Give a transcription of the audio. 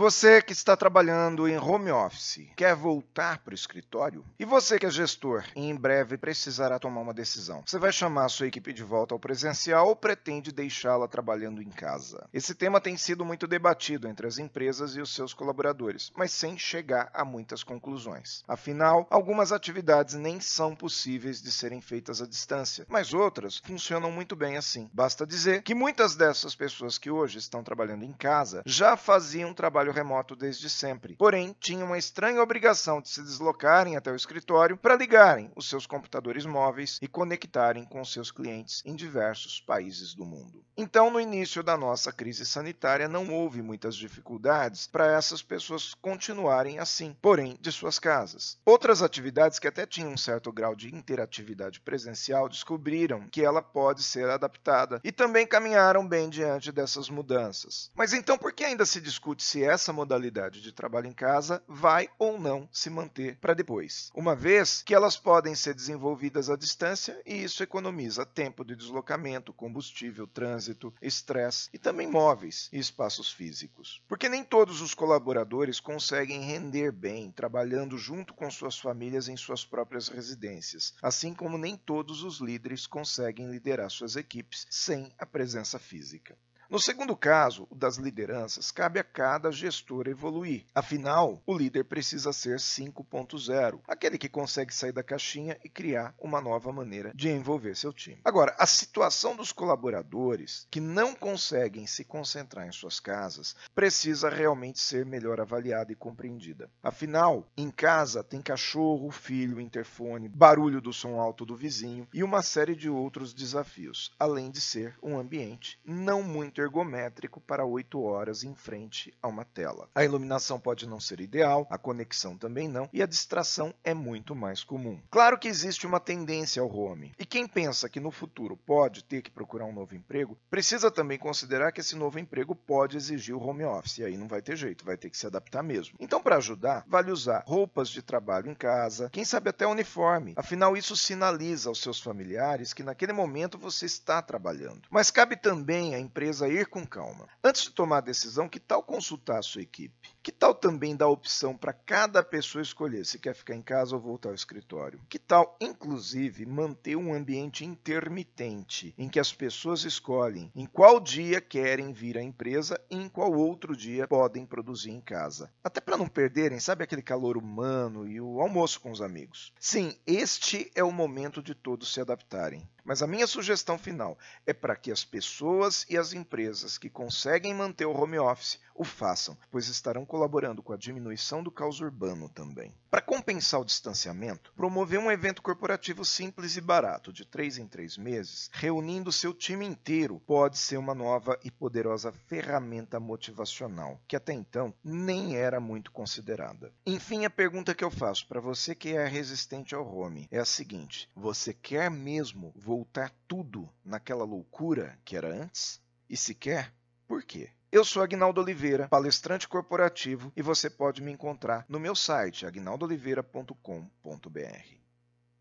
Você que está trabalhando em home office, quer voltar para o escritório? E você que é gestor e em breve precisará tomar uma decisão. Você vai chamar a sua equipe de volta ao presencial ou pretende deixá-la trabalhando em casa? Esse tema tem sido muito debatido entre as empresas e os seus colaboradores, mas sem chegar a muitas conclusões. Afinal, algumas atividades nem são possíveis de serem feitas à distância, mas outras funcionam muito bem assim. Basta dizer que muitas dessas pessoas que hoje estão trabalhando em casa já faziam trabalho trabalho remoto desde sempre, porém tinham a estranha obrigação de se deslocarem até o escritório para ligarem os seus computadores móveis e conectarem com seus clientes em diversos países do mundo. Então, no início da nossa crise sanitária, não houve muitas dificuldades para essas pessoas continuarem assim, porém de suas casas. Outras atividades que até tinham um certo grau de interatividade presencial descobriram que ela pode ser adaptada e também caminharam bem diante dessas mudanças. Mas então, por que ainda se discute se essa modalidade de trabalho em casa vai ou não se manter para depois, uma vez que elas podem ser desenvolvidas à distância e isso economiza tempo de deslocamento, combustível, trânsito, estresse e também móveis e espaços físicos. Porque nem todos os colaboradores conseguem render bem trabalhando junto com suas famílias em suas próprias residências, assim como nem todos os líderes conseguem liderar suas equipes sem a presença física. No segundo caso, o das lideranças, cabe a cada gestor evoluir. Afinal, o líder precisa ser 5.0, aquele que consegue sair da caixinha e criar uma nova maneira de envolver seu time. Agora, a situação dos colaboradores que não conseguem se concentrar em suas casas precisa realmente ser melhor avaliada e compreendida. Afinal, em casa tem cachorro, filho, interfone, barulho do som alto do vizinho e uma série de outros desafios, além de ser um ambiente não muito ergométrico para 8 horas em frente a uma tela. A iluminação pode não ser ideal, a conexão também não, e a distração é muito mais comum. Claro que existe uma tendência ao home, e quem pensa que no futuro pode ter que procurar um novo emprego, precisa também considerar que esse novo emprego pode exigir o home office, e aí não vai ter jeito, vai ter que se adaptar mesmo. Então, para ajudar, vale usar roupas de trabalho em casa, quem sabe até uniforme, afinal isso sinaliza aos seus familiares que naquele momento você está trabalhando. Mas cabe também à empresa ir com calma. Antes de tomar a decisão, que tal consultar a sua equipe? Que tal também dar opção para cada pessoa escolher se quer ficar em casa ou voltar ao escritório? Que tal, inclusive, manter um ambiente intermitente em que as pessoas escolhem em qual dia querem vir à empresa e em qual outro dia podem produzir em casa? Até para não perderem, sabe aquele calor humano e o almoço com os amigos? Sim, este é o momento de todos se adaptarem. Mas a minha sugestão final é para que as pessoas e as empresas que conseguem manter o home office o façam, pois estarão colaborando com a diminuição do caos urbano também. Para compensar o distanciamento, promover um evento corporativo simples e barato de três em três meses, reunindo seu time inteiro, pode ser uma nova e poderosa ferramenta motivacional, que até então nem era muito considerada. Enfim, a pergunta que eu faço para você que é resistente ao home é a seguinte: você quer mesmo voltar tudo naquela loucura que era antes? E se quer, por quê? Eu sou Agnaldo Oliveira, palestrante corporativo, e você pode me encontrar no meu site agnaldooliveira.com.br.